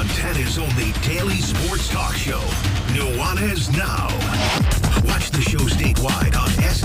Montana's only daily sports talk show, Nuanez Now. Watch the show statewide on SWX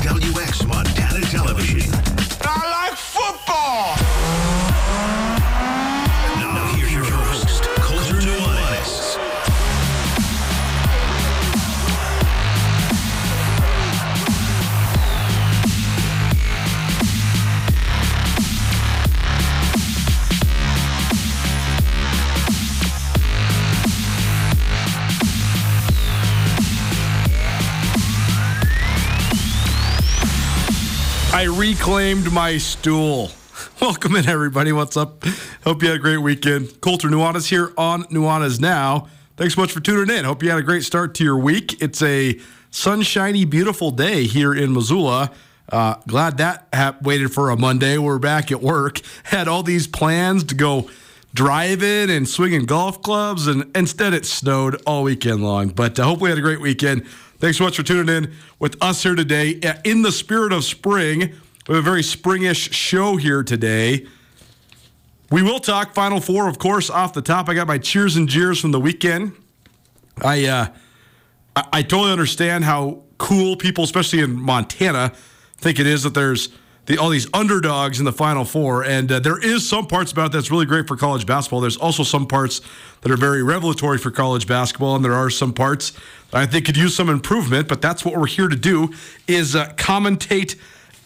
reclaimed my stool. Welcome in, everybody. What's up? Hope you had a great weekend. Colter Nuanez here on Nuanez Now. Thanks so much for tuning in. Hope you had a great start to your week. It's a sunshiny, beautiful day here in Missoula. Uh, glad that ha- waited for a Monday. We're back at work. Had all these plans to go driving and swinging golf clubs, and instead it snowed all weekend long. But uh, hope we had a great weekend. Thanks so much for tuning in with us here today. Uh, In the spirit of spring, we have a very springish show here today. We will talk Final Four, of course, off the top. I got my cheers and jeers from the weekend. I uh, I, totally understand how cool people, especially in Montana, think it is that there's the, all these underdogs in the Final Four, and uh, there is some parts about that's really great for college basketball. There's also some parts that are very revelatory for college basketball, and there are some parts that I think could use some improvement. But that's what we're here to do: is uh, commentate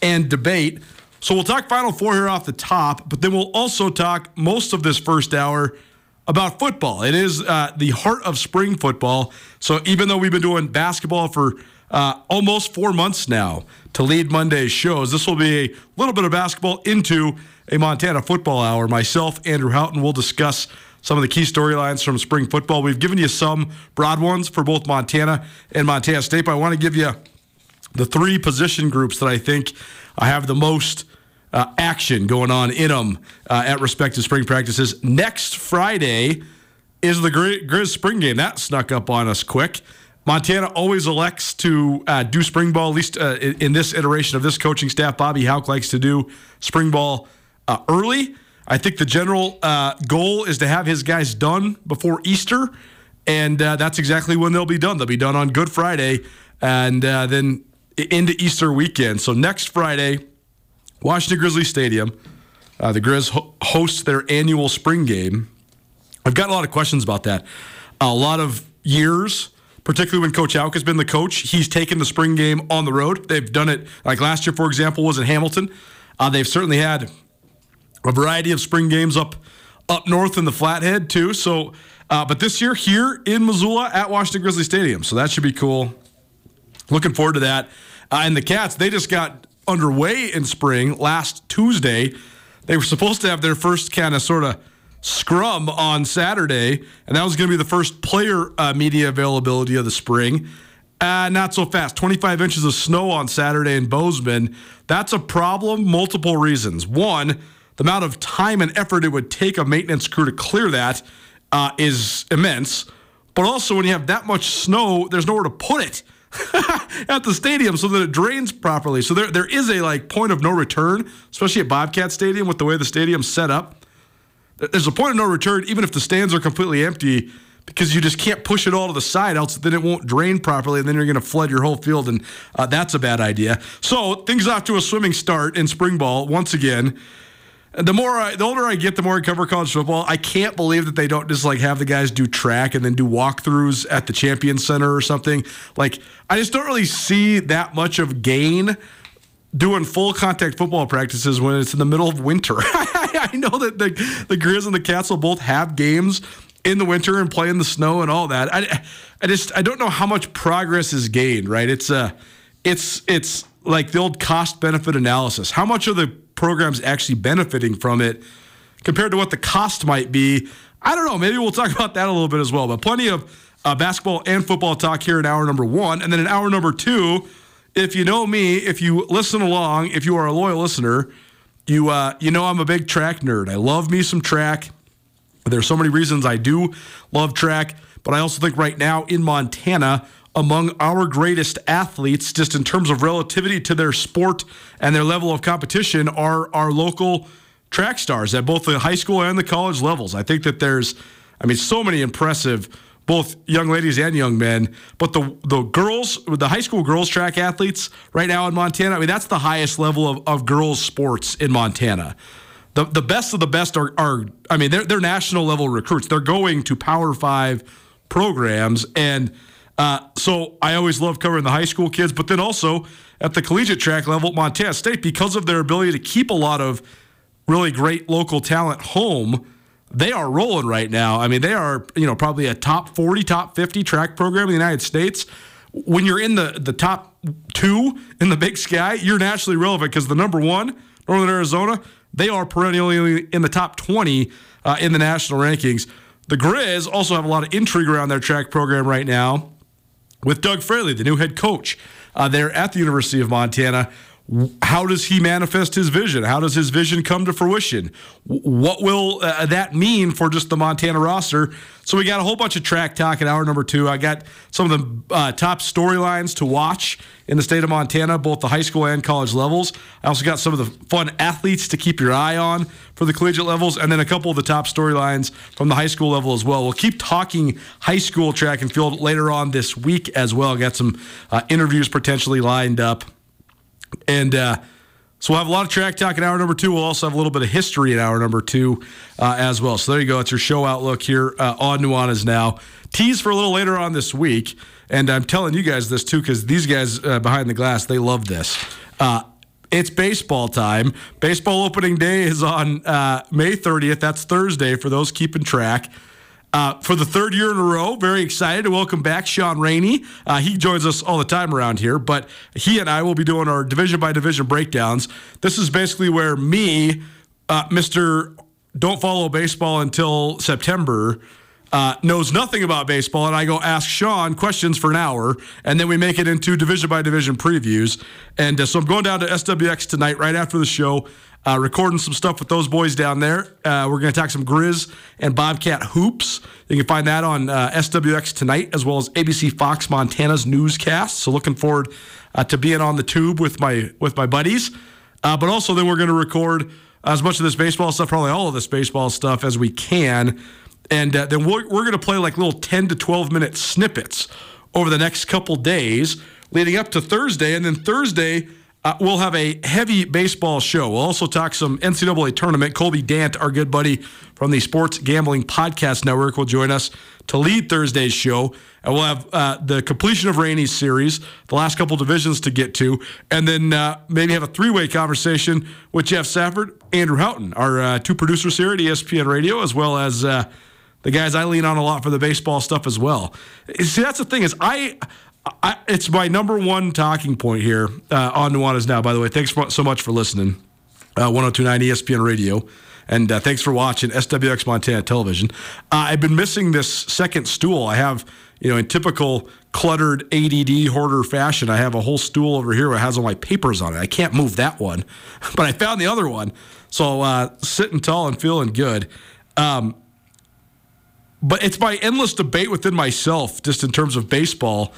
and debate. So we'll talk Final Four here off the top, but then we'll also talk most of this first hour about football. It is uh, the heart of spring football. So even though we've been doing basketball for uh, almost four months now to lead Monday's shows, this will be a little bit of basketball into a Montana football hour. Myself, Andrew Houghton, will discuss some of the key storylines from spring football. We've given you some broad ones for both Montana and Montana State, but I want to give you the three position groups that I think I have the most uh, action going on in them uh, at respective spring practices. Next Friday is the Gri- Grizz spring game. That snuck up on us quick. Montana always elects to uh, do spring ball, at least uh, in, in this iteration of this coaching staff. Bobby Hauck likes to do spring ball uh, early. I think the general uh, goal is to have his guys done before Easter, and that's exactly when they'll be done. They'll be done on Good Friday, and then into Easter weekend. So next Friday, Washington Grizzly Stadium, uh, the Grizz ho- hosts their annual spring game. I've got a lot of questions about that. A lot of years, particularly when Coach Hauck has been the coach, he's taken the spring game on the road. They've done it, like last year, for example, was in Hamilton. Uh, they've certainly had a variety of spring games up up north in the Flathead too. So, uh, but this year here in Missoula at Washington Grizzly Stadium, so that should be cool. Looking forward to that. Uh, and the Cats, they just got underway in spring last Tuesday. They were supposed to have their first kind of sort of scrum on Saturday, and that was going to be the first player uh, media availability of the spring. Uh, not so fast. 25 inches of snow on Saturday in Bozeman. That's a problem, multiple reasons. One, the amount of time and effort it would take a maintenance crew to clear that uh, is immense. But also, when you have that much snow, there's nowhere to put it at the stadium so that it drains properly. So there, there is a like point of no return, especially at Bobcat Stadium with the way the stadium's set up. There's a point of no return, even if the stands are completely empty, because you just can't push it all to the side, else then it won't drain properly, and then you're going to flood your whole field, and uh, that's a bad idea. So things off to a swimming start in spring ball once again. The more, I, the older I get, the more I cover college football. I can't believe that they don't just like have the guys do track and then do walkthroughs at the Champion Center or something. Like, I just don't really see that much of gain doing full contact football practices when it's in the middle of winter. I know that the the Grizz and the Cats will both have games in the winter and play in the snow and all that. I, I just I don't know how much progress is gained. Right? It's uh it's it's like the old cost benefit analysis. How much are the programs actually benefiting from it compared to what the cost might be? I don't know. Maybe we'll talk about that a little bit as well. But plenty of uh, basketball and football talk here in hour number one, and then in hour number two. If you know me, if you listen along, if you are a loyal listener, you uh, you know I'm a big track nerd. I love me some track. There's so many reasons I do love track, but I also think right now in Montana, among our greatest athletes, just in terms of relativity to their sport and their level of competition, are our local track stars at both the high school and the college levels. I think that there's, I mean, so many impressive both young ladies and young men. But the the girls, the high school girls track athletes right now in Montana, I mean, that's the highest level of, of girls sports in Montana. The, the best of the best are, are I mean, they're, they're national level recruits. They're going to Power Five programs. And uh, so I always love covering the high school kids, but then also at the collegiate track level, Montana State, because of their ability to keep a lot of really great local talent home, they are rolling right now. I mean, they are, you know, probably a top 40, top 50 track program in the United States. When you're in the, the top two in the big sky, you're nationally relevant because the number one, Northern Arizona, they are perennially in the top 20 uh, in the national rankings. The Grizz also have a lot of intrigue around their track program right now with Doug Fraley, the new head coach uh, there at the University of Montana. How does he manifest his vision? How does his vision come to fruition? What will uh, that mean for just the Montana roster? So we got a whole bunch of track talk in hour number two. I got some of the uh, top storylines to watch in the state of Montana, both the high school and college levels. I also got some of the fun athletes to keep your eye on for the collegiate levels, and then a couple of the top storylines from the high school level as well. We'll keep talking high school track and field later on this week as well. Got some uh, interviews potentially lined up. And uh, so we'll have a lot of track talk in hour number two. We'll also have a little bit of history in hour number two uh, as well. So there you go. It's your show outlook here uh, on Nuanez Now. Tease for a little later on this week. And I'm telling you guys this too because these guys uh, behind the glass, they love this. Uh, it's baseball time. Baseball opening day is on uh, May 30th. That's Thursday for those keeping track. Uh, for the third year in a row, very excited to welcome back Sean Rainey. Uh, he joins us all the time around here, but he and I will be doing our division by division breakdowns. This is basically where me, uh, Mr. Don't Follow Baseball until September, uh, knows nothing about baseball, and I go ask Sean questions for an hour, and then we make it into division by division previews. And uh, so I'm going down to SWX tonight, right after the show uh, recording some stuff with those boys down there. Uh, we're going to talk some Grizz and Bobcat hoops. You can find that on uh, SWX tonight, as well as ABC Fox Montana's newscast. So looking forward uh, to being on the tube with my with my buddies. Uh, but also, then we're going to record as much of this baseball stuff, probably all of this baseball stuff as we can, and uh, then we're, we're going to play like little ten to twelve minute snippets over the next couple days leading up to Thursday, and then Thursday uh, we'll have a heavy baseball show. We'll also talk some NCAA tournament. Colby Dant, our good buddy from the Sports Gambling Podcast Network, will join us to lead Thursday's show. And we'll have uh, the completion of Rainey's series, the last couple divisions to get to, and then uh, maybe have a three way conversation with Jeff Safford, Andrew Houghton, our uh, two producers here at ESPN Radio, as well as uh, the guys I lean on a lot for the baseball stuff as well. See, that's the thing is I I, it's my number one talking point here uh, on Nuanez Now. By the way, thanks so much for listening. Uh, 1029 ESPN Radio. And uh, thanks for watching SWX Montana Television. Uh, I've been missing this second stool. I have, you know, in typical cluttered ADD hoarder fashion, I have a whole stool over here that has all my papers on it. I can't move that one, but I found the other one. So uh, sitting tall and feeling good. Um, but it's my endless debate within myself, just in terms of baseball,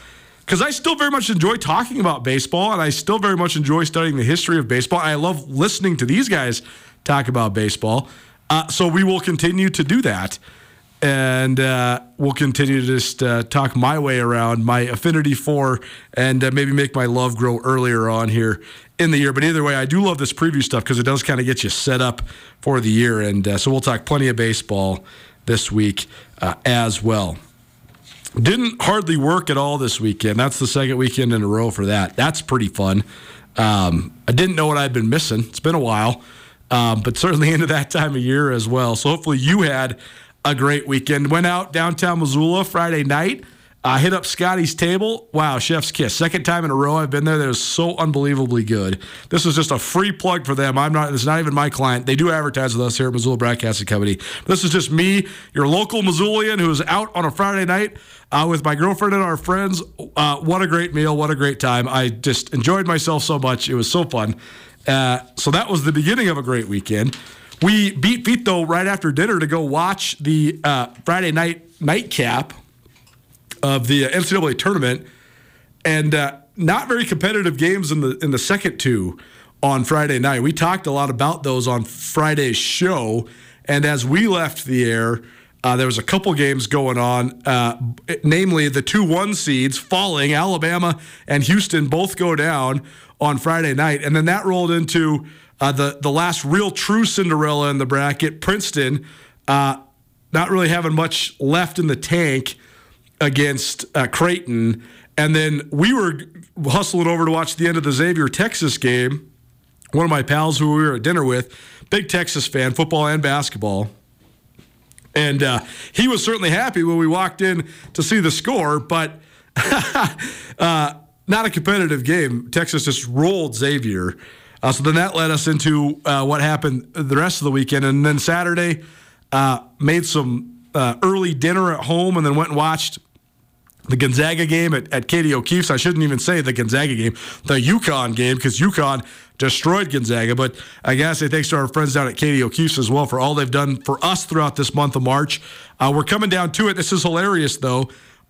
because I still very much enjoy talking about baseball, and I still very much enjoy studying the history of baseball. I love listening to these guys talk about baseball. Uh, so we will continue to do that and uh, we'll continue to just uh, talk my way around my affinity for and uh, maybe make my love grow earlier on here in the year. But either way, I do love this preview stuff because it does kind of get you set up for the year. And uh, so we'll talk plenty of baseball this week uh, as well. Didn't hardly work at all this weekend. That's the second weekend in a row for that. That's pretty fun. Um, I didn't know what I'd been missing. It's been a while, um, but certainly into that time of year as well. So hopefully you had a great weekend. Went out downtown Missoula Friday night. Uh, hit up Scotty's table. Wow, chef's kiss. Second time in a row I've been there. That was so unbelievably good. This was just a free plug for them. I'm not. It's not even my client. They do advertise with us here at Missoula Broadcasting Company. This is just me, your local Missoulian, who is out on a Friday night uh, with my girlfriend and our friends. Uh, what a great meal! What a great time! I just enjoyed myself so much. It was so fun. Uh, so that was the beginning of a great weekend. We beat Vito right after dinner to go watch the uh, Friday night nightcap of the NCAA tournament, and uh, not very competitive games in the in the second two on Friday night. We talked a lot about those on Friday's show, and as we left the air. Uh, there was a couple games going on, uh, namely the two one seeds falling. Alabama and Houston both go down on Friday night, and then that rolled into uh, the the last real true Cinderella in the bracket. Princeton, uh, not really having much left in the tank against uh, Creighton, and then we were hustling over to watch the end of the Xavier Texas game. One of my pals who we were at dinner with, big Texas fan, football and basketball. And uh, he was certainly happy when we walked in to see the score, but uh, not a competitive game. Texas just rolled Xavier. Uh, so then that led us into uh, what happened the rest of the weekend. And then Saturday, uh, made some uh, early dinner at home and then went and watched the Gonzaga game at, at Katie O'Keefe's. I shouldn't even say the Gonzaga game, the UConn game, because UConn destroyed Gonzaga. But I gotta say thanks to our friends down at Katie O'Keefe's as well for all they've done for us throughout this month of March. Uh, we're coming down to it. This is hilarious though.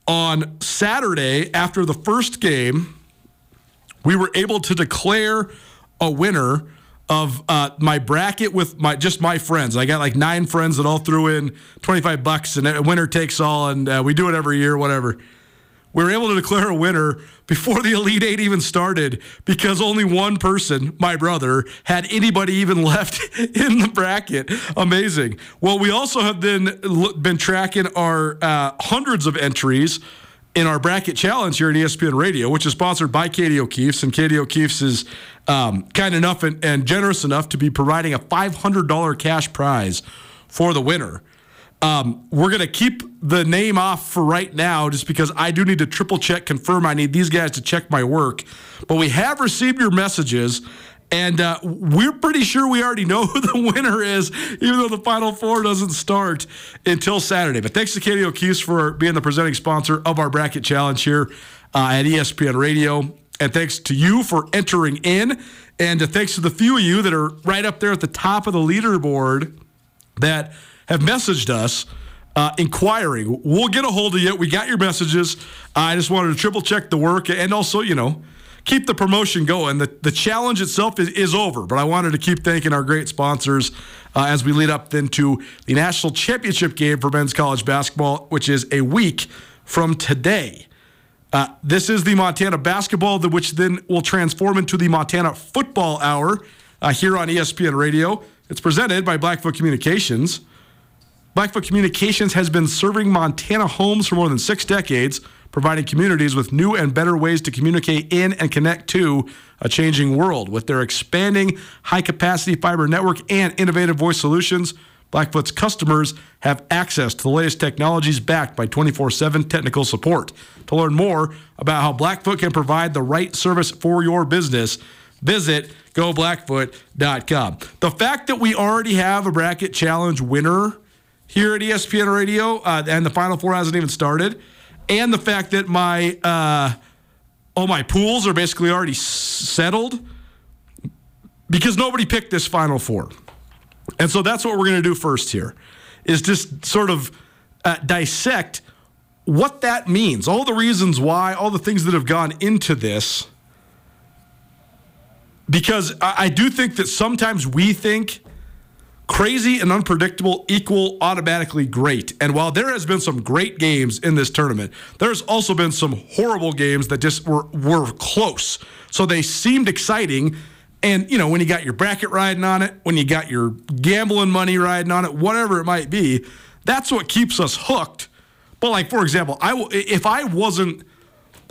On Saturday, after the first game, we were able to declare a winner of uh, my bracket with my just my friends. I got like nine friends that all threw in 25 bucks, and a winner takes all, and uh, we do it every year, whatever. We were able to declare a winner before the Elite Eight even started because only one person, my brother, had anybody even left in the bracket. Amazing. Well, we also have then been tracking our uh, hundreds of entries in our bracket challenge here at ESPN Radio, which is sponsored by Katie O'Keefe's, and Katie O'Keefe's is um, kind enough and, and, generous enough to be providing a $500 cash prize for the winner. Um, we're going to keep the name off for right now just because I do need to triple check, confirm. I need these guys to check my work. But we have received your messages, and uh, we're pretty sure we already know who the winner is, even though the Final Four doesn't start until Saturday. But thanks to Katie O'Keefe for being the presenting sponsor of our bracket challenge here uh, at ESPN Radio. And thanks to you for entering in. And thanks to the few of you that are right up there at the top of the leaderboard that have messaged us uh, inquiring. We'll get a hold of you. We got your messages. I just wanted to triple check the work and also, you know, keep the promotion going. The, the challenge itself is, is over, but I wanted to keep thanking our great sponsors uh, as we lead up then to the national championship game for men's college basketball, which is a week from today. Uh, this is the Montana basketball, which then will transform into the Montana football hour uh, here on ESPN Radio. It's presented by Blackfoot Communications. Blackfoot Communications has been serving Montana homes for more than six decades, providing communities with new and better ways to communicate in and connect to a changing world. With their expanding high capacity fiber network and innovative voice solutions, Blackfoot's customers have access to the latest technologies backed by 24 7 technical support. To learn more about how Blackfoot can provide the right service for your business, visit goblackfoot.com. The fact that we already have a bracket challenge winner here at ESPN Radio uh, and the Final Four hasn't even started, and the fact that my uh, all my pools are basically already settled because nobody picked this Final Four. And so that's what we're going to do first here is just sort of uh, dissect what that means, all the reasons why, all the things that have gone into this. Because I, I do think that sometimes we think crazy and unpredictable equal automatically great. And while there has been some great games in this tournament, there's also been some horrible games that just were were close. So they seemed exciting. And you know, when you got your bracket riding on it, when you got your gambling money riding on it, whatever it might be, that's what keeps us hooked. But like for example, I if I wasn't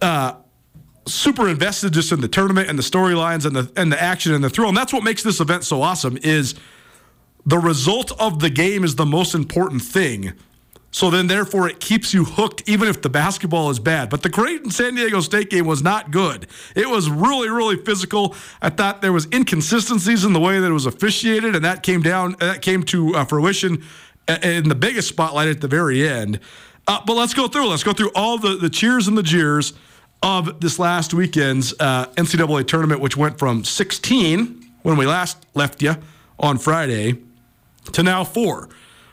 uh, super invested just in the tournament and the storylines and the and the action and the thrill, and that's what makes this event so awesome is the result of the game is the most important thing. So then, therefore, it keeps you hooked even if the basketball is bad. But the Creighton San Diego State game was not good. It was really, really physical. I thought there was inconsistencies in the way that it was officiated, and that came down. That came to uh, fruition in the biggest spotlight at the very end. Uh, but let's go through. Let's go through all the the cheers and the jeers of this last weekend's uh, NCAA tournament, which went from 16 when we last left you on Friday to now four.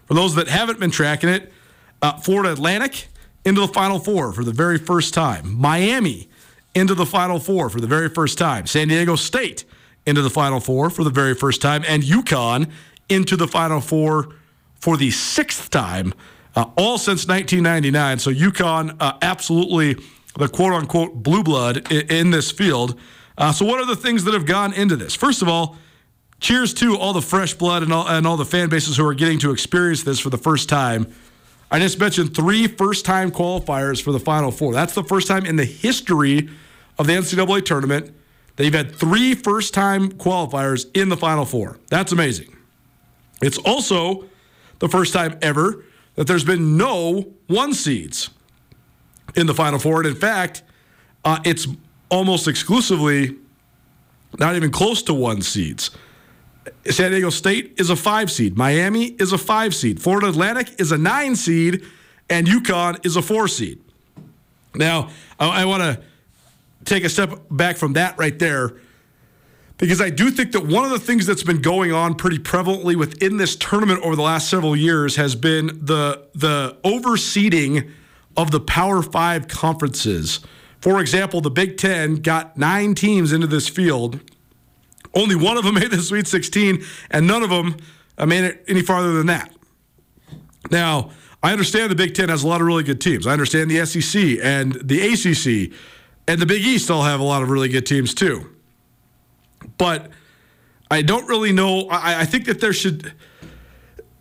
For those that haven't been tracking it, uh, Florida Atlantic into the Final Four for the very first time. Miami into the Final Four for the very first time. San Diego State into the Final Four for the very first time. And UConn into the Final Four for the sixth time, uh, all since 1999. So UConn uh, absolutely the quote unquote blue blood in, in this field. Uh, so, what are the things that have gone into this? First of all, cheers to all the fresh blood and all, and all the fan bases who are getting to experience this for the first time. I just mentioned three first time qualifiers for the Final Four. That's the first time in the history of the NCAA tournament that you've had three first time qualifiers in the Final Four. That's amazing. It's also the first time ever that there's been no one seeds in the Final Four. And in fact, uh, it's almost exclusively not even close to one seeds. San Diego State is a five seed. Miami is a five seed. Florida Atlantic is a nine seed. And UConn is a four seed. Now, I, I want to take a step back from that right there because I do think that one of the things that's been going on pretty prevalently within this tournament over the last several years has been the the overseeding of the Power Five conferences. For example, the Big Ten got nine teams into this field. Only one of them made the Sweet 16, and none of them uh, made it any farther than that. Now, I understand the Big Ten has a lot of really good teams. I understand the SEC and the ACC and the Big East all have a lot of really good teams too. But I don't really know. I, I think that there should.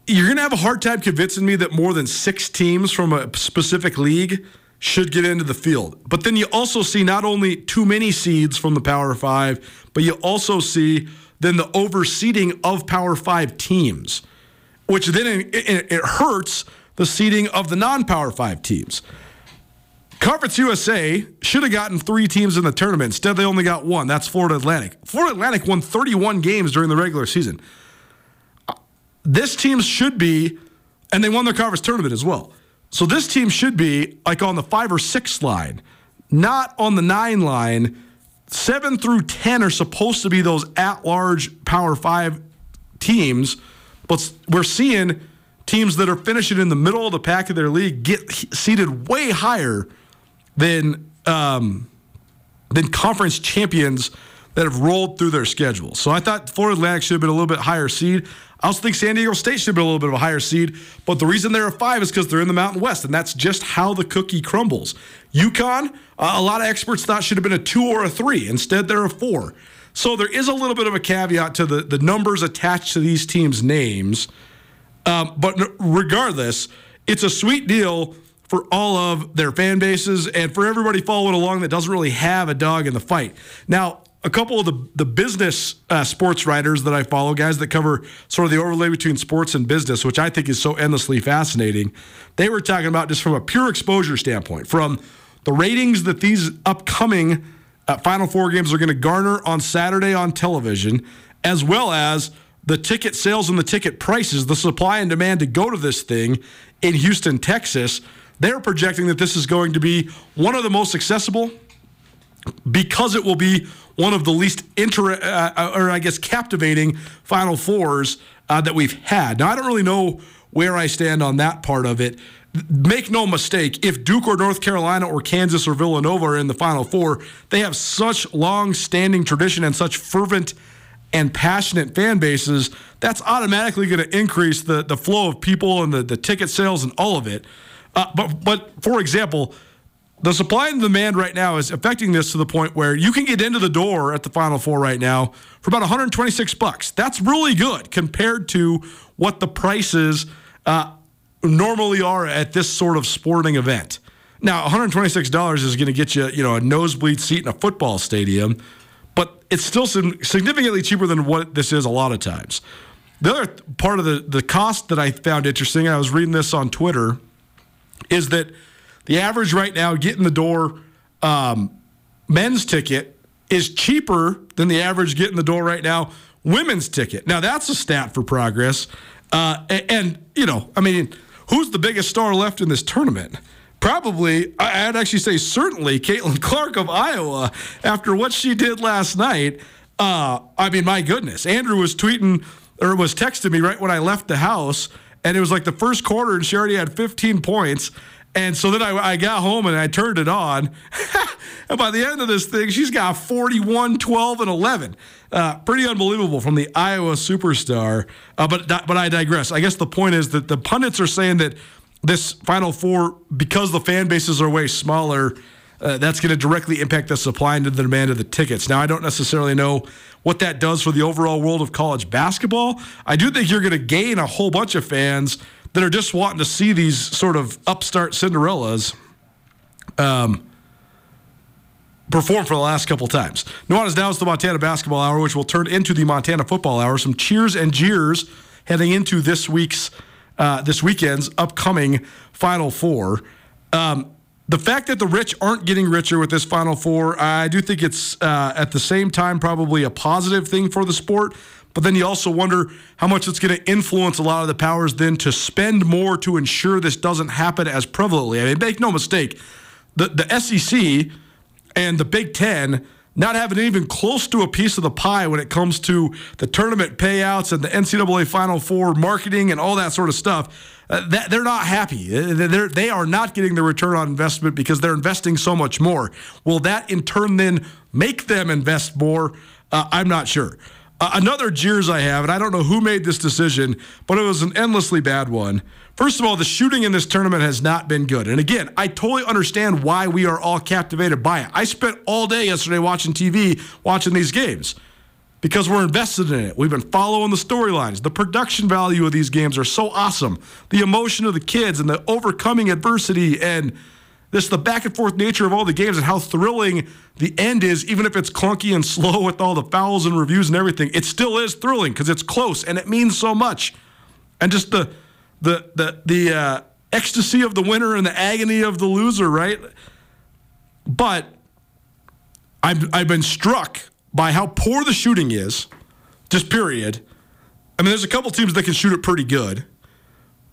You're going to have a hard time convincing me that more than six teams from a specific league should get into the field. But then you also see not only too many seeds from the Power Five, but you also see then the overseeding of Power Five teams, which then it, it, it hurts the seeding of the non Power Five teams. Conference USA should have gotten three teams in the tournament. Instead, they only got one. That's Florida Atlantic. Florida Atlantic won 31 games during the regular season. Uh, this team should be, and they won their conference tournament as well. So this team should be like on the five or six line, not on the nine line. Seven through 10 are supposed to be those at large Power Five teams, but we're seeing teams that are finishing in the middle of the pack of their league get seated way higher than um, than conference champions that have rolled through their schedule. So I thought Florida Atlantic should have been a little bit higher seed. I also think San Diego State should be a little bit of a higher seed, but the reason they're a five is because they're in the Mountain West, and that's just how the cookie crumbles. UConn, uh, a lot of experts thought should have been a two or a three. Instead, they're a four. So there is a little bit of a caveat to the, the numbers attached to these teams' names. Um, but regardless, it's a sweet deal for all of their fan bases and for everybody following along that doesn't really have a dog in the fight. Now, a couple of the, the business uh, sports writers that I follow, guys that cover sort of the overlay between sports and business, which I think is so endlessly fascinating, they were talking about just from a pure exposure standpoint, from the ratings that these upcoming uh, Final Four games are going to garner on Saturday on television, as well as the ticket sales and the ticket prices, the supply and demand to go to this thing in Houston, Texas. They're projecting that this is going to be one of the most accessible because it will be one of the least inter uh, or I guess captivating Final Fours uh, that we've had. Now I don't really know where I stand on that part of it. make no mistake, if Duke or North Carolina or Kansas or Villanova are in the Final Four, they have such long standing tradition and such fervent and passionate fan bases. That's automatically going to increase the, the flow of people and the, the ticket sales and all of it. Uh, but, but for example, the supply and demand right now is affecting this to the point where you can get into the door at the Final Four right now for about 126 bucks. That's really good compared to what the prices uh, normally are at this sort of sporting event. Now, $126 is going to get you, you know, a nosebleed seat in a football stadium, but it's still significantly cheaper than what this is a lot of times. The other part of the, the cost that I found interesting, I was reading this on Twitter, is that the average right now, get in the door um, men's ticket is cheaper than the average get in the door right now women's ticket. Now, that's a stat for progress. Uh, and, and, you know, I mean, who's the biggest star left in this tournament? Probably, I'd actually say certainly Caitlin Clark of Iowa after what she did last night. Uh, I mean, my goodness. Andrew was tweeting or was texting me right when I left the house, and it was like the first quarter, and she already had 15 points. And so then I, I got home and I turned it on. and by the end of this thing, she's got 41, 12, and 11. Uh, pretty unbelievable from the Iowa superstar. Uh, but, but I digress. I guess the point is that the pundits are saying that this Final Four, because the fan bases are way smaller, uh, that's going to directly impact the supply and the demand of the tickets. Now, I don't necessarily know what that does for the overall world of college basketball. I do think you're going to gain a whole bunch of fans that are just wanting to see these sort of upstart Cinderellas um, perform for the last couple times. Nuanez now is now the Montana Basketball Hour, which will turn into the Montana Football Hour. Some cheers and jeers heading into this week's, uh, this weekend's upcoming Final Four. Um, the fact that the rich aren't getting richer with this Final Four, I do think it's uh, at the same time probably a positive thing for the sport. But then you also wonder how much it's going to influence a lot of the powers then to spend more to ensure this doesn't happen as prevalently. I mean, make no mistake, the, the SEC and the Big Ten not having even close to a piece of the pie when it comes to the tournament payouts and the NCAA Final Four marketing and all that sort of stuff. Uh, that they're not happy. They're, they are not getting the return on investment because they're investing so much more. Will that in turn then make them invest more? Uh, I'm not sure. Another jeers I have, and I don't know who made this decision, but it was an endlessly bad one. First of all, the shooting in this tournament has not been good. And again, I totally understand why we are all captivated by it. I spent all day yesterday watching TV, watching these games because we're invested in it. We've been following the storylines. The production value of these games are so awesome. The emotion of the kids and the overcoming adversity and this the back and forth nature of all the games and how thrilling the end is, even if it's clunky and slow with all the fouls and reviews and everything. It still is thrilling because it's close and it means so much. And just the the the the uh, ecstasy of the winner and the agony of the loser, right? But I've I've been struck by how poor the shooting is, just period. I mean, there's a couple teams that can shoot it pretty good.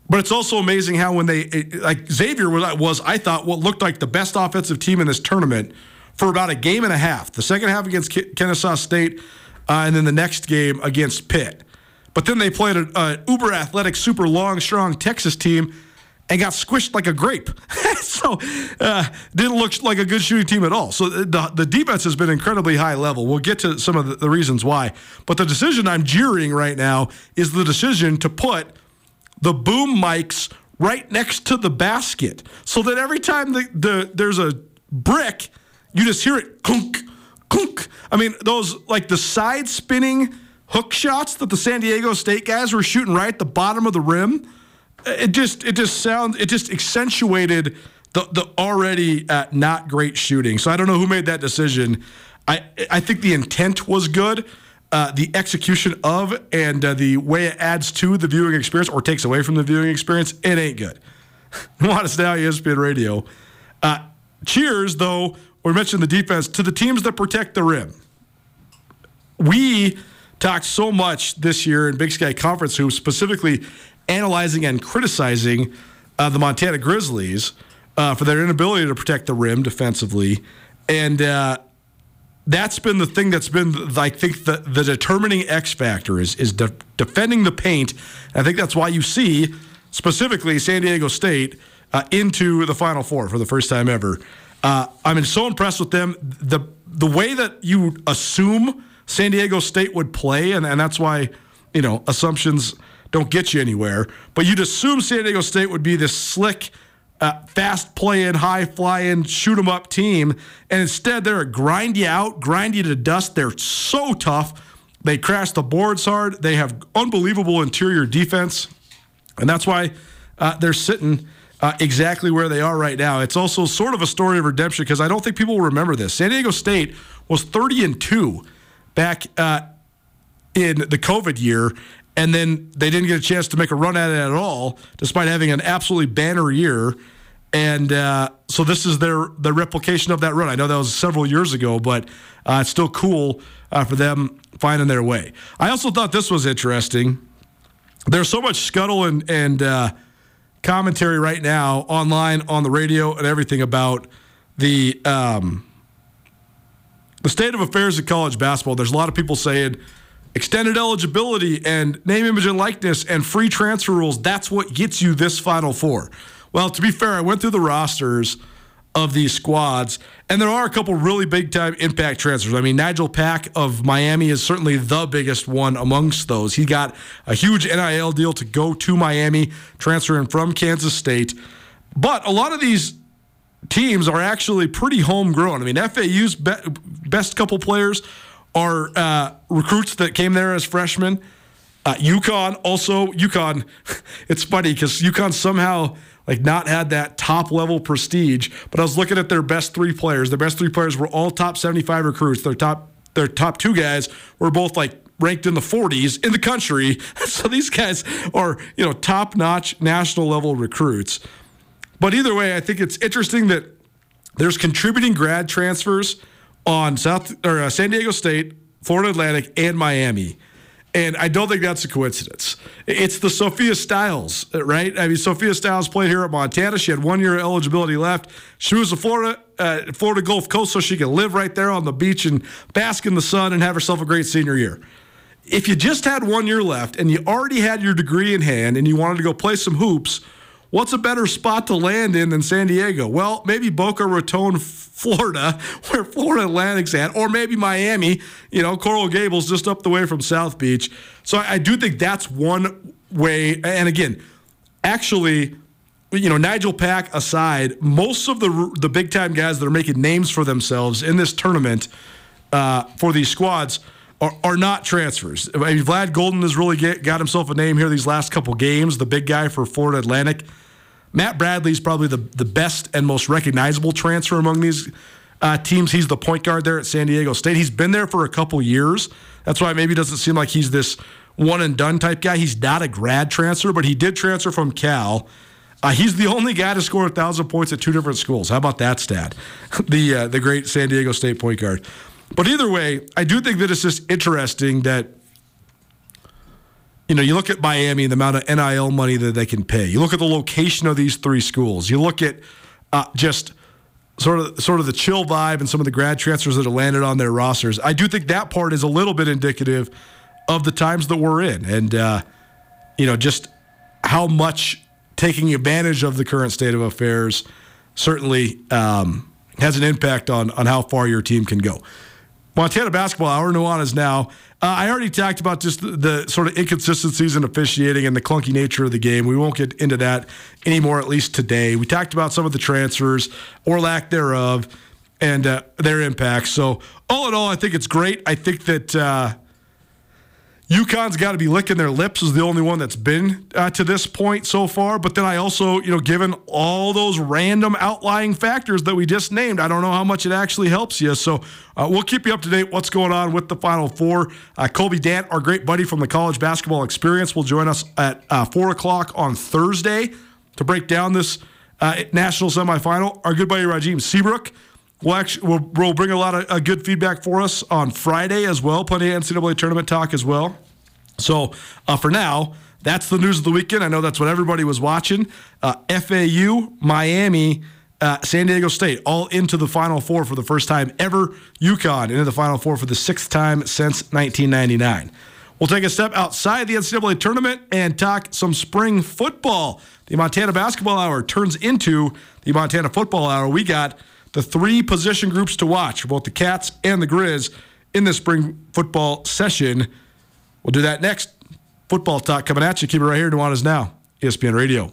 But it's also amazing how when they like Xavier was, I thought what looked like the best offensive team in this tournament for about a game and a half. The second half against Kennesaw State, uh, and then the next game against Pitt. But then they played an uber athletic, super long, strong Texas team and got squished like a grape. so uh, didn't look like a good shooting team at all. So the, the defense has been incredibly high level. We'll get to some of the, the reasons why. But the decision I'm jeering right now is the decision to put – the boom mics right next to the basket so that every time the, the there's a brick, you just hear it clunk, clunk. I mean, those like the side spinning hook shots that the San Diego State guys were shooting right at the bottom of the rim. It just it just sounds it just accentuated the the already uh, not great shooting. So I don't know who made that decision. I I think the intent was good uh, the execution of and uh, the way it adds to the viewing experience or takes away from the viewing experience, it ain't good. Nuanez Now, ESPN Radio. Uh, cheers, though, we mentioned the defense to the teams that protect the rim. We talked so much this year in Big Sky Conference Hoops, specifically analyzing and criticizing uh, the Montana Grizzlies uh, for their inability to protect the rim defensively. And uh, that's been the thing that's been, I think, the, the determining X factor is is defending the paint. I think that's why you see specifically San Diego State uh, into the Final Four for the first time ever. Uh, I'm so impressed with them. The the way that you assume San Diego State would play, and, and that's why you know assumptions don't get you anywhere. But you'd assume San Diego State would be this slick, uh, fast playing, high flying, shoot 'em up team, and instead they're a grind you out, grind you to dust. They're so tough. They crash the boards hard. They have unbelievable interior defense, and that's why uh, they're sitting. Uh, exactly where they are right now. It's also sort of a story of redemption because I don't think people will remember this. San Diego State was 30 and 2 back uh, in the COVID year, and then they didn't get a chance to make a run at it at all, despite having an absolutely banner year. And uh, so this is their the replication of that run. I know that was several years ago, but uh, it's still cool uh, for them finding their way. I also thought this was interesting. There's so much scuttle and and uh, commentary right now online, on the radio, and everything about the um, the state of affairs in college basketball. There's a lot of people saying extended eligibility and name, image, and likeness and free transfer rules. That's what gets you this Final Four. Well, to be fair, I went through the rosters of these squads, and there are a couple really big time impact transfers. I mean, Nigel Pack of Miami is certainly the biggest one amongst those. He got a huge NIL deal to go to Miami, transferring from Kansas State. But a lot of these teams are actually pretty homegrown. I mean, FAU's be- best couple players are uh, recruits that came there as freshmen. Uh, UConn also UConn. It's funny because UConn somehow like not had that top level prestige. But I was looking at their best three players. Their best three players were all top 75 recruits. Their top their top two guys were both like ranked in the 40s in the country. So these guys are you know top notch national level recruits. But either way, I think it's interesting that there's contributing grad transfers on South or uh, San Diego State, Florida Atlantic, and Miami. And I don't think that's a coincidence. It's the Sophia Stiles, right? I mean, Sophia Stiles played here at Montana. She had one year of eligibility left. She was a Florida, uh, Florida Gulf Coast, so she could live right there on the beach and bask in the sun and have herself a great senior year. If you just had one year left and you already had your degree in hand and you wanted to go play some hoops, what's a better spot to land in than San Diego? Well, maybe Boca Raton, Florida, where Florida Atlantic's at, or maybe Miami, you know, Coral Gables just up the way from South Beach. So I, do think that's one way. And again, actually, you know, Nigel Pack aside, most of the the big time guys that are making names for themselves in this tournament uh, for these squads are, are not transfers. I mean, Vlad Goldin has really get, got himself a name here these last couple games. The big guy for Florida Atlantic. Matt Bradley's probably the, the best and most recognizable transfer among these uh, teams. He's the point guard there at San Diego State. He's been there for a couple years. That's why maybe doesn't seem like he's this one and done type guy. He's not a grad transfer, but he did transfer from Cal. Uh, he's the only guy to score a thousand points at two different schools. How about that stat? the uh, the great San Diego State point guard. But either way, I do think that it's just interesting that you know, you look at Miami, and the amount of NIL money that they can pay. You look at the location of these three schools. You look at uh, just sort of sort of the chill vibe and some of the grad transfers that have landed on their rosters. I do think that part is a little bit indicative of the times that we're in, and uh, you know, just how much taking advantage of the current state of affairs certainly um, has an impact on on how far your team can go. Montana basketball hour, Nuanez now. Uh, I already talked about just the, the, sort of inconsistencies in officiating and the clunky nature of the game. We won't get into that anymore, at least today. We talked about some of the transfers or lack thereof and uh, their impacts. So, all in all, I think it's great. I think that uh, UConn's got to be licking their lips is the only one that's been uh, to this point so far. But then I also, you know, given all those random outlying factors that we just named, I don't know how much it actually helps you. So uh, we'll keep you up to date what's going on with the Final Four. Uh, Colby Dant, our great buddy from the College Basketball Experience, will join us at uh, 4 o'clock on Thursday to break down this uh, national semifinal. Our good buddy Rajim Seabrook We'll, actually, we'll, we'll bring a lot of uh, good feedback for us on Friday as well. Plenty of NCAA tournament talk as well. So uh, for now, that's the news of the weekend. I know that's what everybody was watching. Uh, FAU, Miami, uh, San Diego State, all into the Final Four for the first time ever. UConn into the Final Four for the sixth time since 1999. We'll take a step outside the NCAA tournament and talk some spring football. the Montana Basketball Hour turns into the Montana Football Hour, we got the three position groups to watch for both the Cats and the Griz in the spring football session. We'll do that next. Football talk coming at you. Keep it right here. Nuanez Now, ESPN Radio.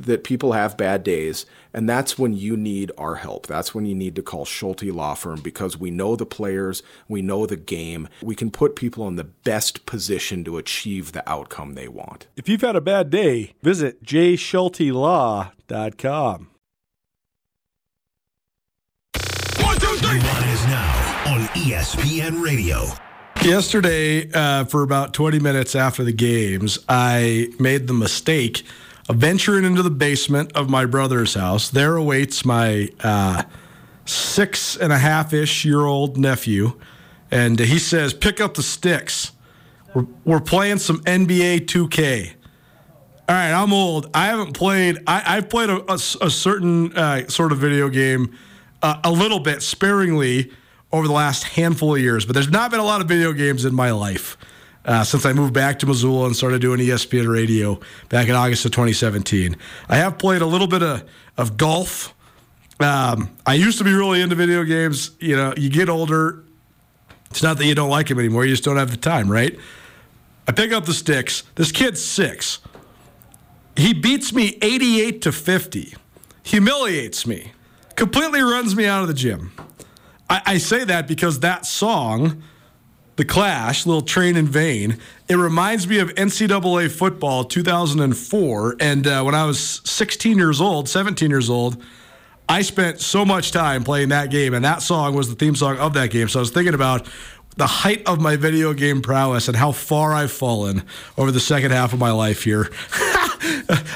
that people have bad days, and that's when you need our help. That's when you need to call Schulte Law Firm because we know the players, we know the game. We can put people in the best position to achieve the outcome they want. If you've had a bad day, visit jschultelaw.com. One, two, three. Nuanez Now on ESPN Radio. Yesterday, uh, for about 20 minutes after the games, I made the mistake of venturing into the basement of my brother's house. There awaits my uh, six and a half ish year old nephew. And he says, Pick up the sticks. We're, we're playing some NBA 2K. All right, I'm old. I haven't played. I, have played a, a, a certain uh, sort of video game uh, a little bit sparingly over the last handful of years, but there's not been a lot of video games in my life uh, since I moved back to Missoula and started doing ESPN radio back in August of 2017. I have played a little bit of, of golf. Um, I used to be really into video games. You know, you get older. It's not that you don't like them anymore. You just don't have the time, right? I pick up the sticks. This kid's six. He beats me 88 to 50, humiliates me, completely runs me out of the gym. I, I say that because that song, The Clash, Little Train in Vain, it reminds me of NCAA football 2004. And uh, when I was 16 years old, 17 years old, I spent so much time playing that game, and that song was the theme song of that game. So I was thinking about the height of my video game prowess and how far I've fallen over the second half of my life here.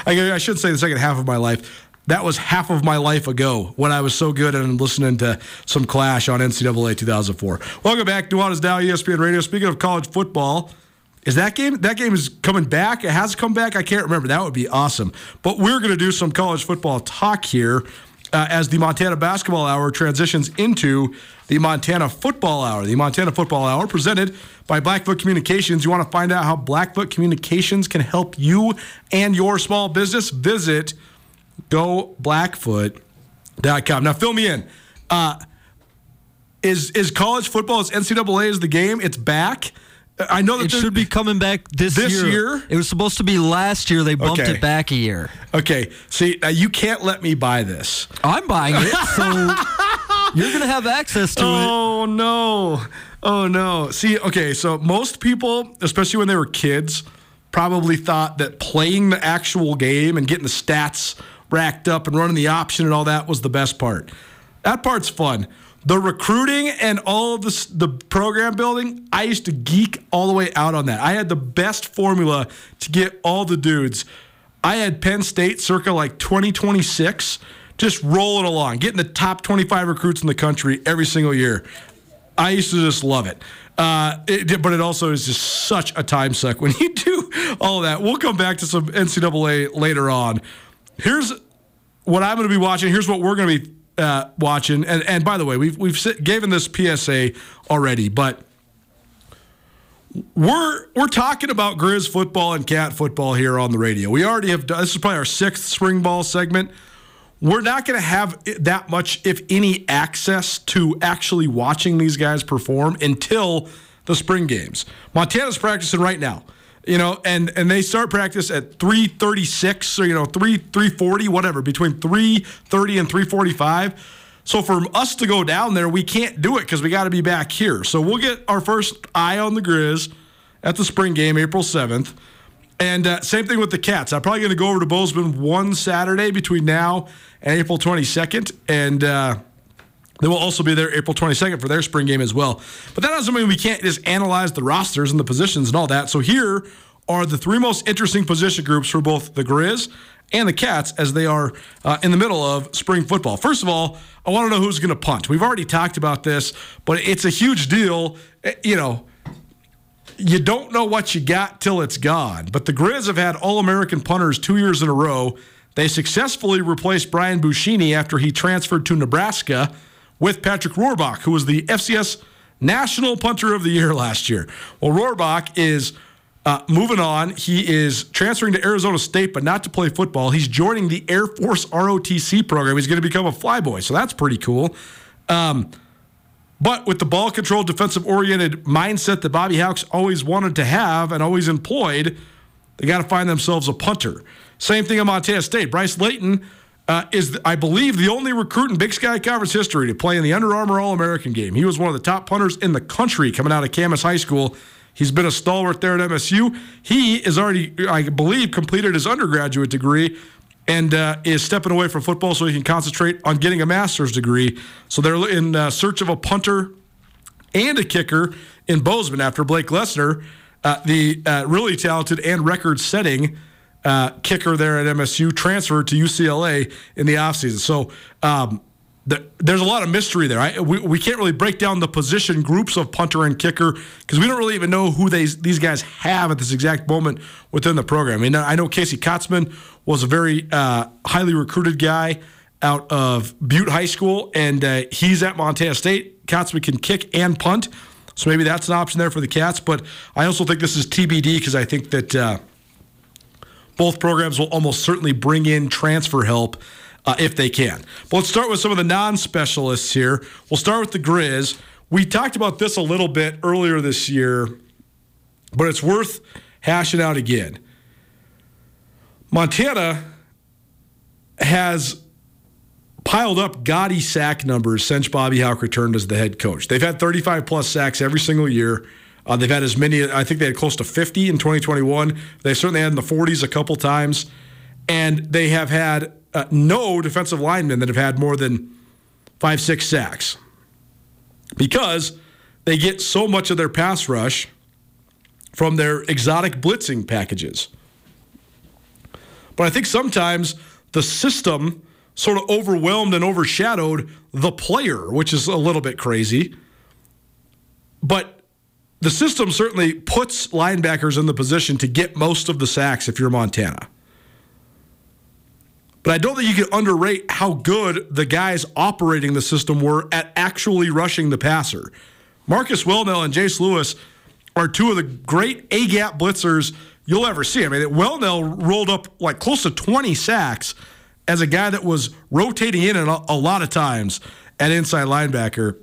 I, I should say the second half of my life. That was half of my life ago when I was so good and listening to some Clash on NCAA 2004. Welcome back. Nuanez Now, ESPN Radio. Speaking of college football, is that game? That game is coming back. It has come back. I can't remember. That would be awesome. But we're going to do some college football talk here uh, as the Montana Basketball Hour transitions into the Montana Football Hour. The Montana Football Hour presented by Blackfoot Communications. You want to find out how Blackfoot Communications can help you and your small business? Visit goblackfoot.com. Now, fill me in. Uh, is is college football, is NCAA is the game? It's back. I know that it should be coming back this, this year. year. It was supposed to be last year. They bumped Okay. it back a year. Okay, see, you can't let me buy this. I'm buying it, so you're gonna have access to it. Oh no. Oh no. See, okay, so most people, especially when they were kids, probably thought that playing the actual game and getting the stats racked up and running the option and all that was the best part. That part's fun. The recruiting and all of the, the program building, I used to geek all the way out on that. I had the best formula to get all the dudes. I had Penn State circa like 2026 just rolling along, getting the top 25 recruits in the country every single year. I used to just love it. Uh, it. But it also is just such a time suck when you do all that. We'll come back to some NCAA later on. Here's what I'm going to be watching. Here's what we're going to be uh, watching. And, and by the way, we've we've given this PSA already, but we're we're talking about Griz football and cat football here on the radio. We already have done. This is probably our sixth spring ball segment. We're not going to have that much, if any, access to actually watching these guys perform until the spring games. Montana's practicing right now, you know, and and they start practice at three thirty six or you know three three forty whatever between three thirty and three forty five. So for us to go down there, we can't do it because we got to be back here. So we'll get our first eye on the Griz at the spring game, April 7th. And uh, same thing with the Cats. I'm probably going to go over to Bozeman one Saturday between now and April 22nd. And uh, they will also be there April 22nd for their spring game as well. But that doesn't mean we can't just analyze the rosters and the positions and all that. So here are the three most interesting position groups for both the Griz and the Cats as they are uh, in the middle of spring football. First of all, I want to know who's going to punt. We've already talked about this, but it's a huge deal. Eh, you know, you don't know what you got till it's gone. But the Griz have had All American punters two years in a row. They successfully replaced Brian Buschini after he transferred to Nebraska with Patrick Rohrbach, who was the FCS National Punter of the Year last year. Well, Rohrbach is uh, moving on. He is transferring to Arizona State, but not to play football. He's joining the Air Force ROTC program. He's going to become a flyboy, so that's pretty cool. Um, but with the ball control, defensive oriented mindset that Bobby Hauck's always wanted to have and always employed, they got to find themselves a punter. Same thing at Montana State. Bryce Layton uh, is, I believe, the only recruit in Big Sky Conference history to play in the Under Armour All American game. He was one of the top punters in the country coming out of Camas High School. He's been a stalwart there at MSU. He is already, I believe, completed his undergraduate degree and uh, is stepping away from football so he can concentrate on getting a master's degree. So they're in uh, search of a punter and a kicker in Bozeman after Blake Glessner, uh, the uh, really talented and record setting uh, kicker there at MSU, transferred to UCLA in the offseason. So, um, the, there's a lot of mystery there. I, we, we can't really break down the position groups of punter and kicker because we don't really even know who they, these guys have at this exact moment within the program. I mean, I know Casey Kotzman was a very uh, highly recruited guy out of Butte High School, and uh, he's at Montana State. Kotzman can kick and punt, so maybe that's an option there for the Cats. But I also think this is TBD because I think that uh, both programs will almost certainly bring in transfer help uh, if they can. But let's start with some of the non specialists here. We'll start with the Griz. We talked about this a little bit earlier this year, but it's worth hashing out again. Montana has piled up gaudy sack numbers since Bobby Hauck returned as the head coach. They've had 35 plus sacks every single year. Uh, they've had as many, I think they had close to 50 in 2021. They certainly had in the 40s a couple times. And they have had uh, no defensive linemen that have had more than five, six sacks because they get so much of their pass rush from their exotic blitzing packages. But I think sometimes the system sort of overwhelmed and overshadowed the player, which is a little bit crazy. But the system certainly puts linebackers in the position to get most of the sacks if you're Montana. But I don't think you can underrate how good the guys operating the system were at actually rushing the passer. Marcus Welnel and Jace Lewis are two of the great A gap blitzers you'll ever see. I mean, Welnel rolled up like close to 20 sacks as a guy that was rotating in a lot of times at inside linebacker.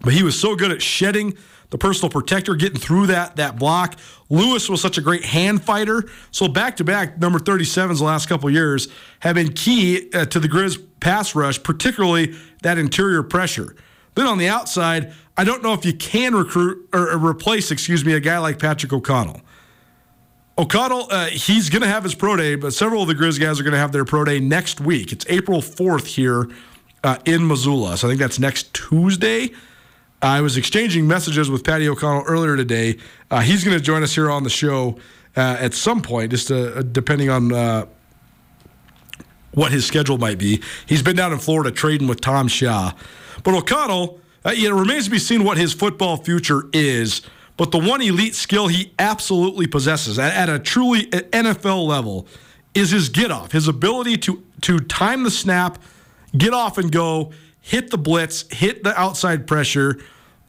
But he was so good at shedding the personal protector, getting through that that block. Lewis was such a great hand fighter. So back to back, number 37s the last couple years have been key uh, to the Griz pass rush, particularly that interior pressure. Then on the outside, I don't know if you can recruit or, replace, excuse me, a guy like Patrick O'Connell. O'Connell, uh, he's going to have his pro day, but several of the Griz guys are going to have their pro day next week. It's April 4th here uh, in Missoula. So I think that's next Tuesday. I was exchanging messages with Patty O'Connell earlier today. Uh, he's going to join us here on the show uh, at some point, just uh, depending on uh, what his schedule might be. He's been down in Florida trading with Tom Shaw. But O'Connell, uh, it remains to be seen what his football future is. But the one elite skill he absolutely possesses at, at a truly NFL level is his get off, his ability to to time the snap, get off and go, hit the blitz, hit the outside pressure.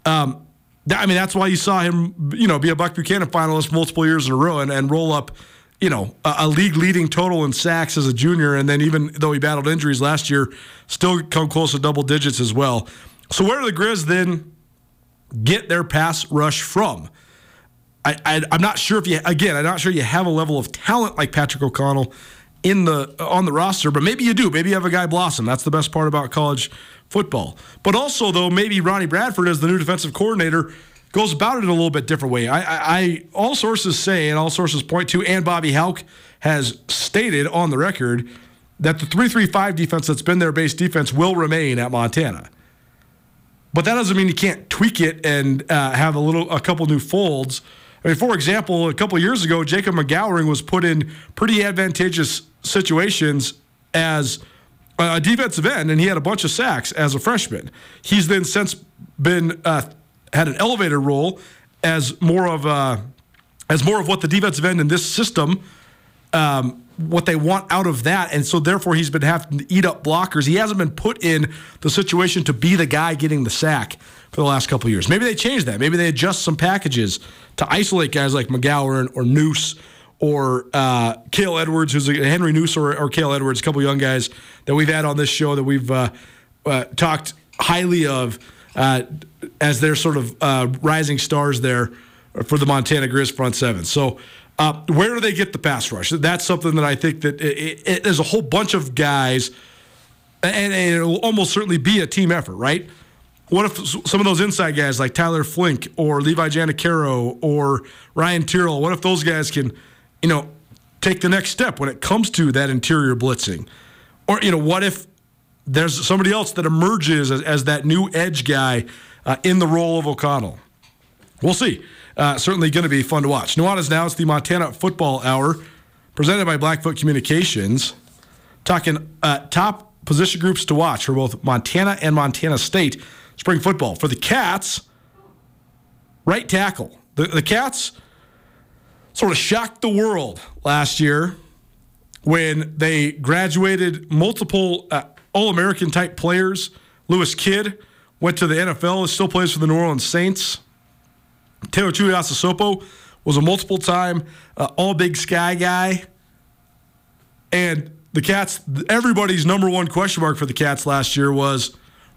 Um, I mean, that's why you saw him, you know, be a Buck Buchanan finalist multiple years in a row and, and roll up, you know, a, a league leading total in sacks as a junior. And then even though he battled injuries last year, still come close to double digits as well. So where do the Griz then get their pass rush from? I, I, I'm not sure if you, again, I'm not sure you have a level of talent like Patrick O'Connell in the on the roster, but maybe you do. Maybe you have a guy blossom. That's the best part about college football. But also, though, maybe Ronnie Bradford, as the new defensive coordinator, goes about it in a little bit different way. I, I, I all sources say and all sources point to, and Bobby Hauck has stated on the record that the three-three-five defense that's been their base defense will remain at Montana. But that doesn't mean you can't tweak it and uh, have a little, a couple new folds. I mean, for example, a couple years ago, Jacob McGowering was put in pretty advantageous situations as a defensive end, and he had a bunch of sacks as a freshman. He's then since been uh, had an elevated role as more of a, as more of what the defensive end in this system. Um, what they want out of that. And so therefore he's been having to eat up blockers. He hasn't been put in the situation to be the guy getting the sack for the last couple years. Maybe they change that. Maybe they adjust some packages to isolate guys like McGowan or Noose or uh, Kale Edwards, who's a Henry Noose or, or Kale Edwards, a couple young guys that we've had on this show that we've uh, uh, talked highly of uh, as their sort of uh, rising stars there for the Montana Griz front seven. So uh, where do they get the pass rush? That's something that I think that it, it, there's a whole bunch of guys, and, and it'll almost certainly be a team effort, right? What if some of those inside guys like Tyler Flink or Levi Janicaro or Ryan Tyrrell, what if those guys can, you know, take the next step when it comes to that interior blitzing? Or, you know, what if there's somebody else that emerges as, as that new edge guy uh, in the role of O'Connell? We'll see uh, certainly going to be fun to watch. Nuanez now. It's the Montana Football Hour, presented by Blackfoot Communications. Talking uh, top position groups to watch for both Montana and Montana State spring football. For the Cats, right tackle. The, the Cats sort of shocked the world last year when they graduated multiple uh, All American type players. Lewis Kidd went to the NFL, and still plays for the New Orleans Saints. Taylor Tuiasosopo was a multiple time uh, All Big Sky guy. And the Cats, everybody's number one question mark for the Cats last year was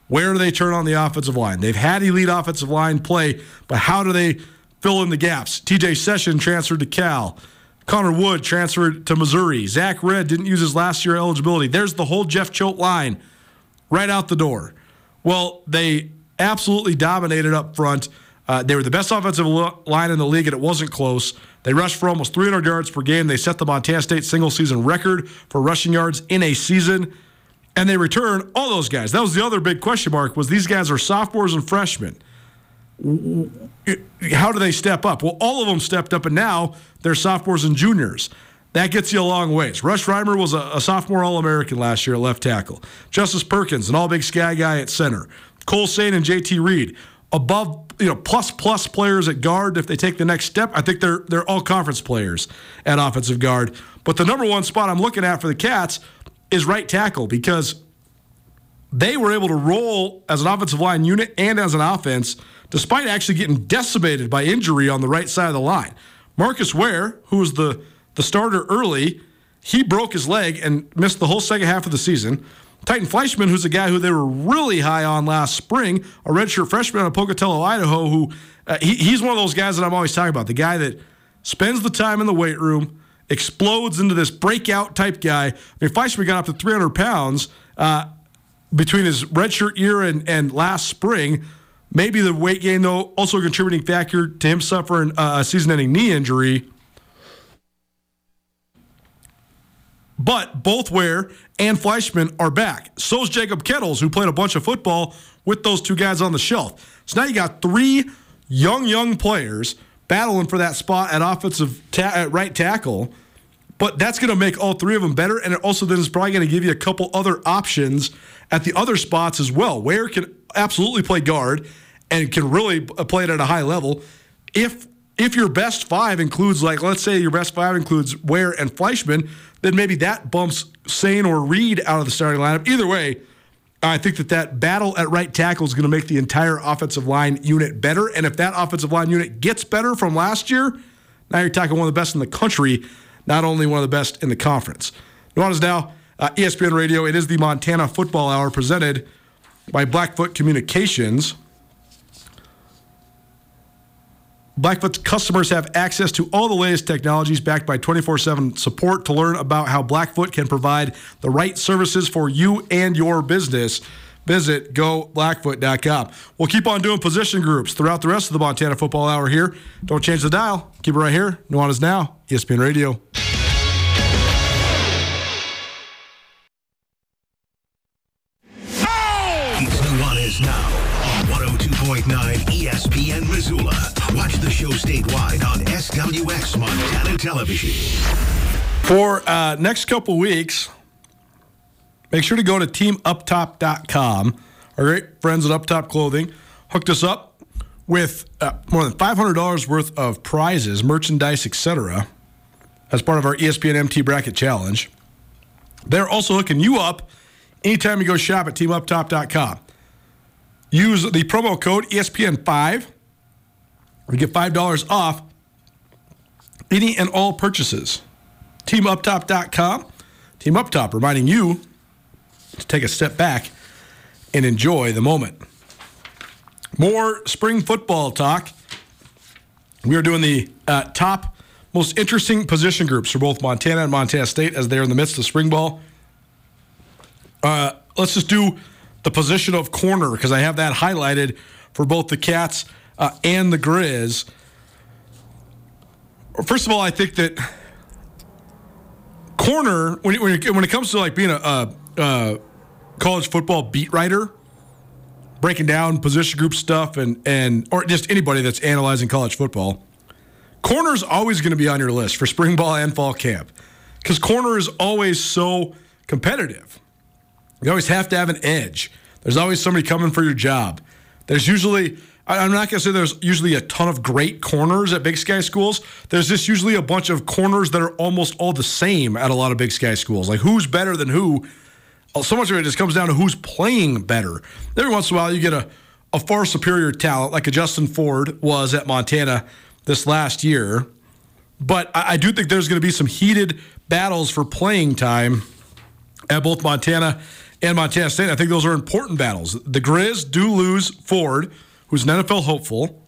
where do they turn on the offensive line? They've had elite offensive line play, but how do they fill in the gaps? TJ Session transferred to Cal. Connor Wood transferred to Missouri. Zach Red didn't use his last year eligibility. There's the whole Jeff Choate line right out the door. Well, they absolutely dominated up front. Uh, they were the best offensive line in the league, and it wasn't close. They rushed for almost 300 yards per game. They set the Montana State single season record for rushing yards in a season, and they return all those guys. That was the other big question mark: was these guys are sophomores and freshmen. How do they step up? Well, all of them stepped up, and now they're sophomores and juniors. That gets you a long ways. Rush Reimer was a, a sophomore All American last year at left tackle. Justice Perkins, an All Big Sky guy at center. Cole Sain and JT Reed, above you know plus plus players at guard if they take the next step. I think they're they're all conference players at offensive guard. But the number one spot I'm looking at for the Cats is right tackle because they were able to roll as an offensive line unit and as an offense despite actually getting decimated by injury on the right side of the line. Marcus Ware, who was the the starter early, he broke his leg and missed the whole second half of the season. Titan Fleischman, who's a guy who they were really high on last spring, a redshirt freshman out of Pocatello, Idaho, who uh, he, he's one of those guys that I'm always talking about. The guy that spends the time in the weight room, explodes into this breakout type guy. I mean, Fleischman got up to 300 pounds uh, between his redshirt year and, and last spring. Maybe the weight gain, though, also a contributing factor to him suffering uh, a season ending knee injury. But both Ware and Fleischman are back. So's Jacob Kettles, who played a bunch of football with those two guys on the shelf. So now you got three young, young players battling for that spot at offensive ta- at right tackle. But that's going to make all three of them better, and it also then is probably going to give you a couple other options at the other spots as well. Ware can absolutely play guard and can really play it at a high level. If if your best five includes like let's say your best five includes Ware and Fleischman, then maybe that bumps Sain or Reed out of the starting lineup. Either way, I think that that battle at right tackle is going to make the entire offensive line unit better. And if that offensive line unit gets better from last year, now you're talking one of the best in the country, not only one of the best in the conference. Nuanez now, uh, ESPN Radio. It is the Montana Football Hour presented by Blackfoot Communications. Blackfoot customers have access to all the latest technologies backed by 24 7 support to learn about how Blackfoot can provide the right services for you and your business. Visit goblackfoot.com. We'll keep on doing position groups throughout the rest of the Montana football hour here. Don't change the dial. Keep it right here. Nuanez Now, ESPN Radio. It's Nuanez Now on 102.9 ESPN statewide on SWX Montana Television. For uh, next couple weeks, make sure to go to teamuptop.com. Our great friends at Uptop Clothing hooked us up with uh, more than $500 worth of prizes, merchandise, etc., as part of our ESPN MT Bracket Challenge. They're also hooking you up anytime you go shop at teamuptop.com. Use the promo code E ESPN5 to get $5 off any and all purchases. TeamUpTop.com. Team Uptop reminding you to take a step back and enjoy the moment. More spring football talk. We are doing the uh, top, most interesting position groups for both Montana and Montana State as they're in the midst of spring ball. Uh, let's just do the position of corner because I have that highlighted for both the Cats uh, and the Griz. First of all, I think that corner when it, when it, when it comes to like being a, a, a college football beat writer, breaking down position group stuff and and or just anybody that's analyzing college football, corner is always going to be on your list for spring ball and fall camp because corner is always so competitive. You always have to have an edge. There's always somebody coming for your job. There's usually, I'm not going to say there's usually a ton of great corners at Big Sky schools. There's just usually a bunch of corners that are almost all the same at a lot of Big Sky schools. Like who's better than who? Uh, So much of it just comes down to who's playing better. Every once in a while, you get a, a far superior talent like a Justin Ford was at Montana this last year. But I, I do think there's going to be some heated battles for playing time at both Montana and Montana State. I think those are important battles. The Griz do lose Ford, who's an NFL hopeful.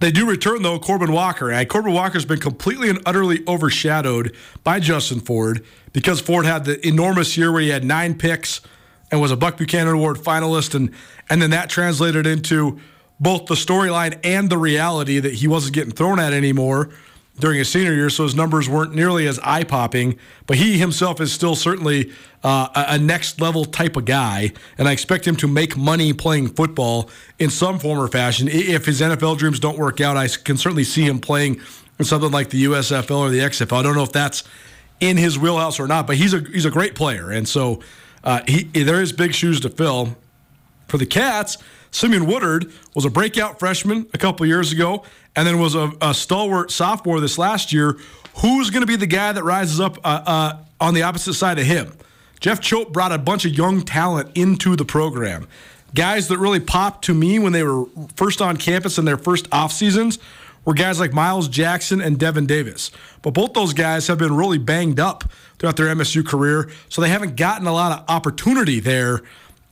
They do return, though, Corbin Walker. And Corbin Walker's been completely and utterly overshadowed by Justin Ford because Ford had the enormous year where he had nine picks and was a Buck Buchanan Award finalist. And, and then that translated into both the storyline and the reality that he wasn't getting thrown at anymore during his senior year, so his numbers weren't nearly as eye popping. But he himself is still certainly uh, a next level type of guy, and I expect him to make money playing football in some form or fashion. If his NFL dreams don't work out, I can certainly see him playing in something like the USFL or the XFL. I don't know if that's in his wheelhouse or not, but he's a he's a great player, and so uh, he there is big shoes to fill. For the Cats, Simeon Woodard was a breakout freshman a couple years ago, and then was a, a stalwart sophomore this last year. Who's going to be the guy that rises up uh, uh, on the opposite side of him? Jeff Choate brought a bunch of young talent into the program. Guys that really popped to me when they were first on campus in their first off seasons were guys like Miles Jackson and Devin Davis. But both those guys have been really banged up throughout their MSU career, so they haven't gotten a lot of opportunity there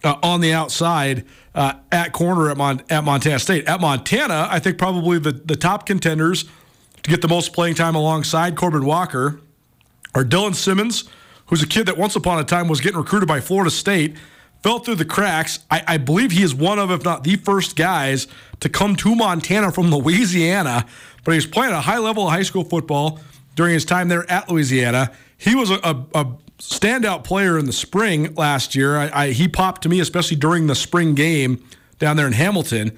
uh, on the outside uh, at corner at, Mon- at Montana State. At Montana, I think probably the, the top contenders to get the most playing time alongside Corbin Walker are Dylan Simmons, who's a kid that once upon a time was getting recruited by Florida State, fell through the cracks. I, I believe he is one of, if not the first guys to come to Montana from Louisiana, but he was playing a high level of high school football during his time there at Louisiana. He was a, a, a standout player in the spring last year. I, I, he popped to me, especially during the spring game down there in Hamilton.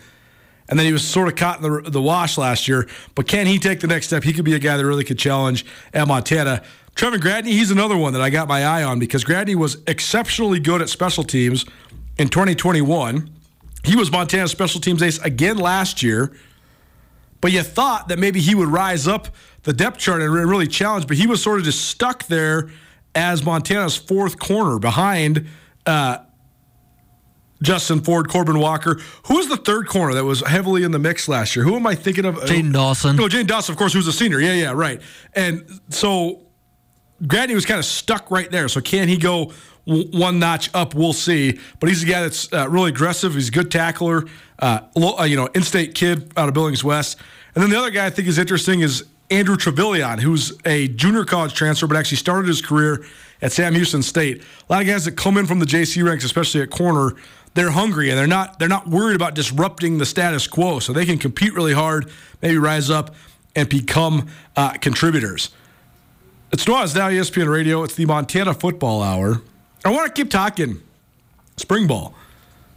And then he was sort of caught in the, the wash last year. But can he take the next step? He could be a guy that really could challenge at Montana. Trevor Gradney, he's another one that I got my eye on because Gradney was exceptionally good at special teams in 2021. He was Montana's special teams ace again last year. But you thought that maybe he would rise up the depth chart and really challenge, but he was sort of just stuck there as Montana's fourth corner behind uh, Justin Ford, Corbin Walker. Who was the third corner that was heavily in the mix last year? Who am I thinking of? Jaden Dawson. No, Jane Dawson, of course, who's a senior. Yeah, yeah, right. And so Gradney was kind of stuck right there. So can he go w- one notch up? We'll see. But he's a guy that's uh, really aggressive. He's a good tackler. Uh, uh, you know, in-state kid out of Billings West. And then the other guy I think is interesting is Andrew Trevillion, who's a junior college transfer, but actually started his career at Sam Houston State. A lot of guys that come in from the JC ranks, especially at corner, they're hungry and they're not they're not worried about disrupting the status quo, so they can compete really hard, maybe rise up and become uh, contributors. It's Nuanez now ESPN Radio. It's the Montana Football Hour. I want to keep talking spring ball.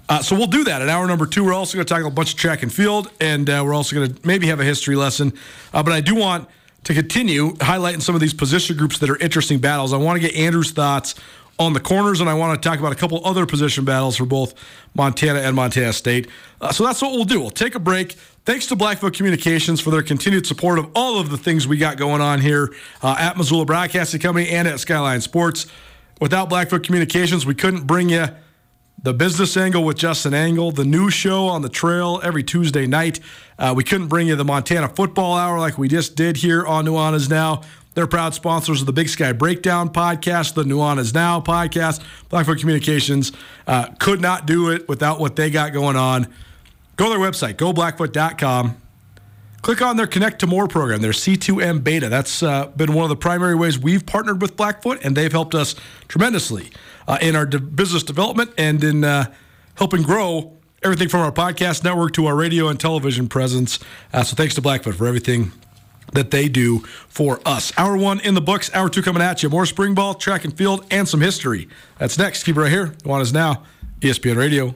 Uh, so we'll do that in hour number two. We're also going to talk a bunch of track and field, and uh, we're also going to maybe have a history lesson. Uh, but I do want to continue highlighting some of these position groups that are interesting battles. I want to get Andrew's thoughts on the corners, and I want to talk about a couple other position battles for both Montana and Montana State. Uh, so that's what we'll do. We'll take a break. Thanks to Blackfoot Communications for their continued support of all of the things we got going on here uh, at Missoula Broadcasting Company and at Skyline Sports. Without Blackfoot Communications, we couldn't bring you the business angle with Justin Angle, the new show on the trail every Tuesday night. Uh, we couldn't bring you the Montana Football Hour like we just did here on Nuanez Now. They're proud sponsors of the Big Sky Breakdown podcast, the Nuanez Now podcast. Blackfoot Communications uh, could not do it without what they got going on. Go to their website, goblackfoot.com. Click on their Connect to More program, their C2M beta. That's uh, been one of the primary ways we've partnered with Blackfoot, and they've helped us tremendously uh, in our de- business development and in uh, helping grow everything from our podcast network to our radio and television presence. Uh, so thanks to Blackfoot for everything that they do for us. Hour one in the books, hour two coming at you. More spring ball, track and field, and some history. That's next. Keep it right here. Nuanez now, ESPN Radio.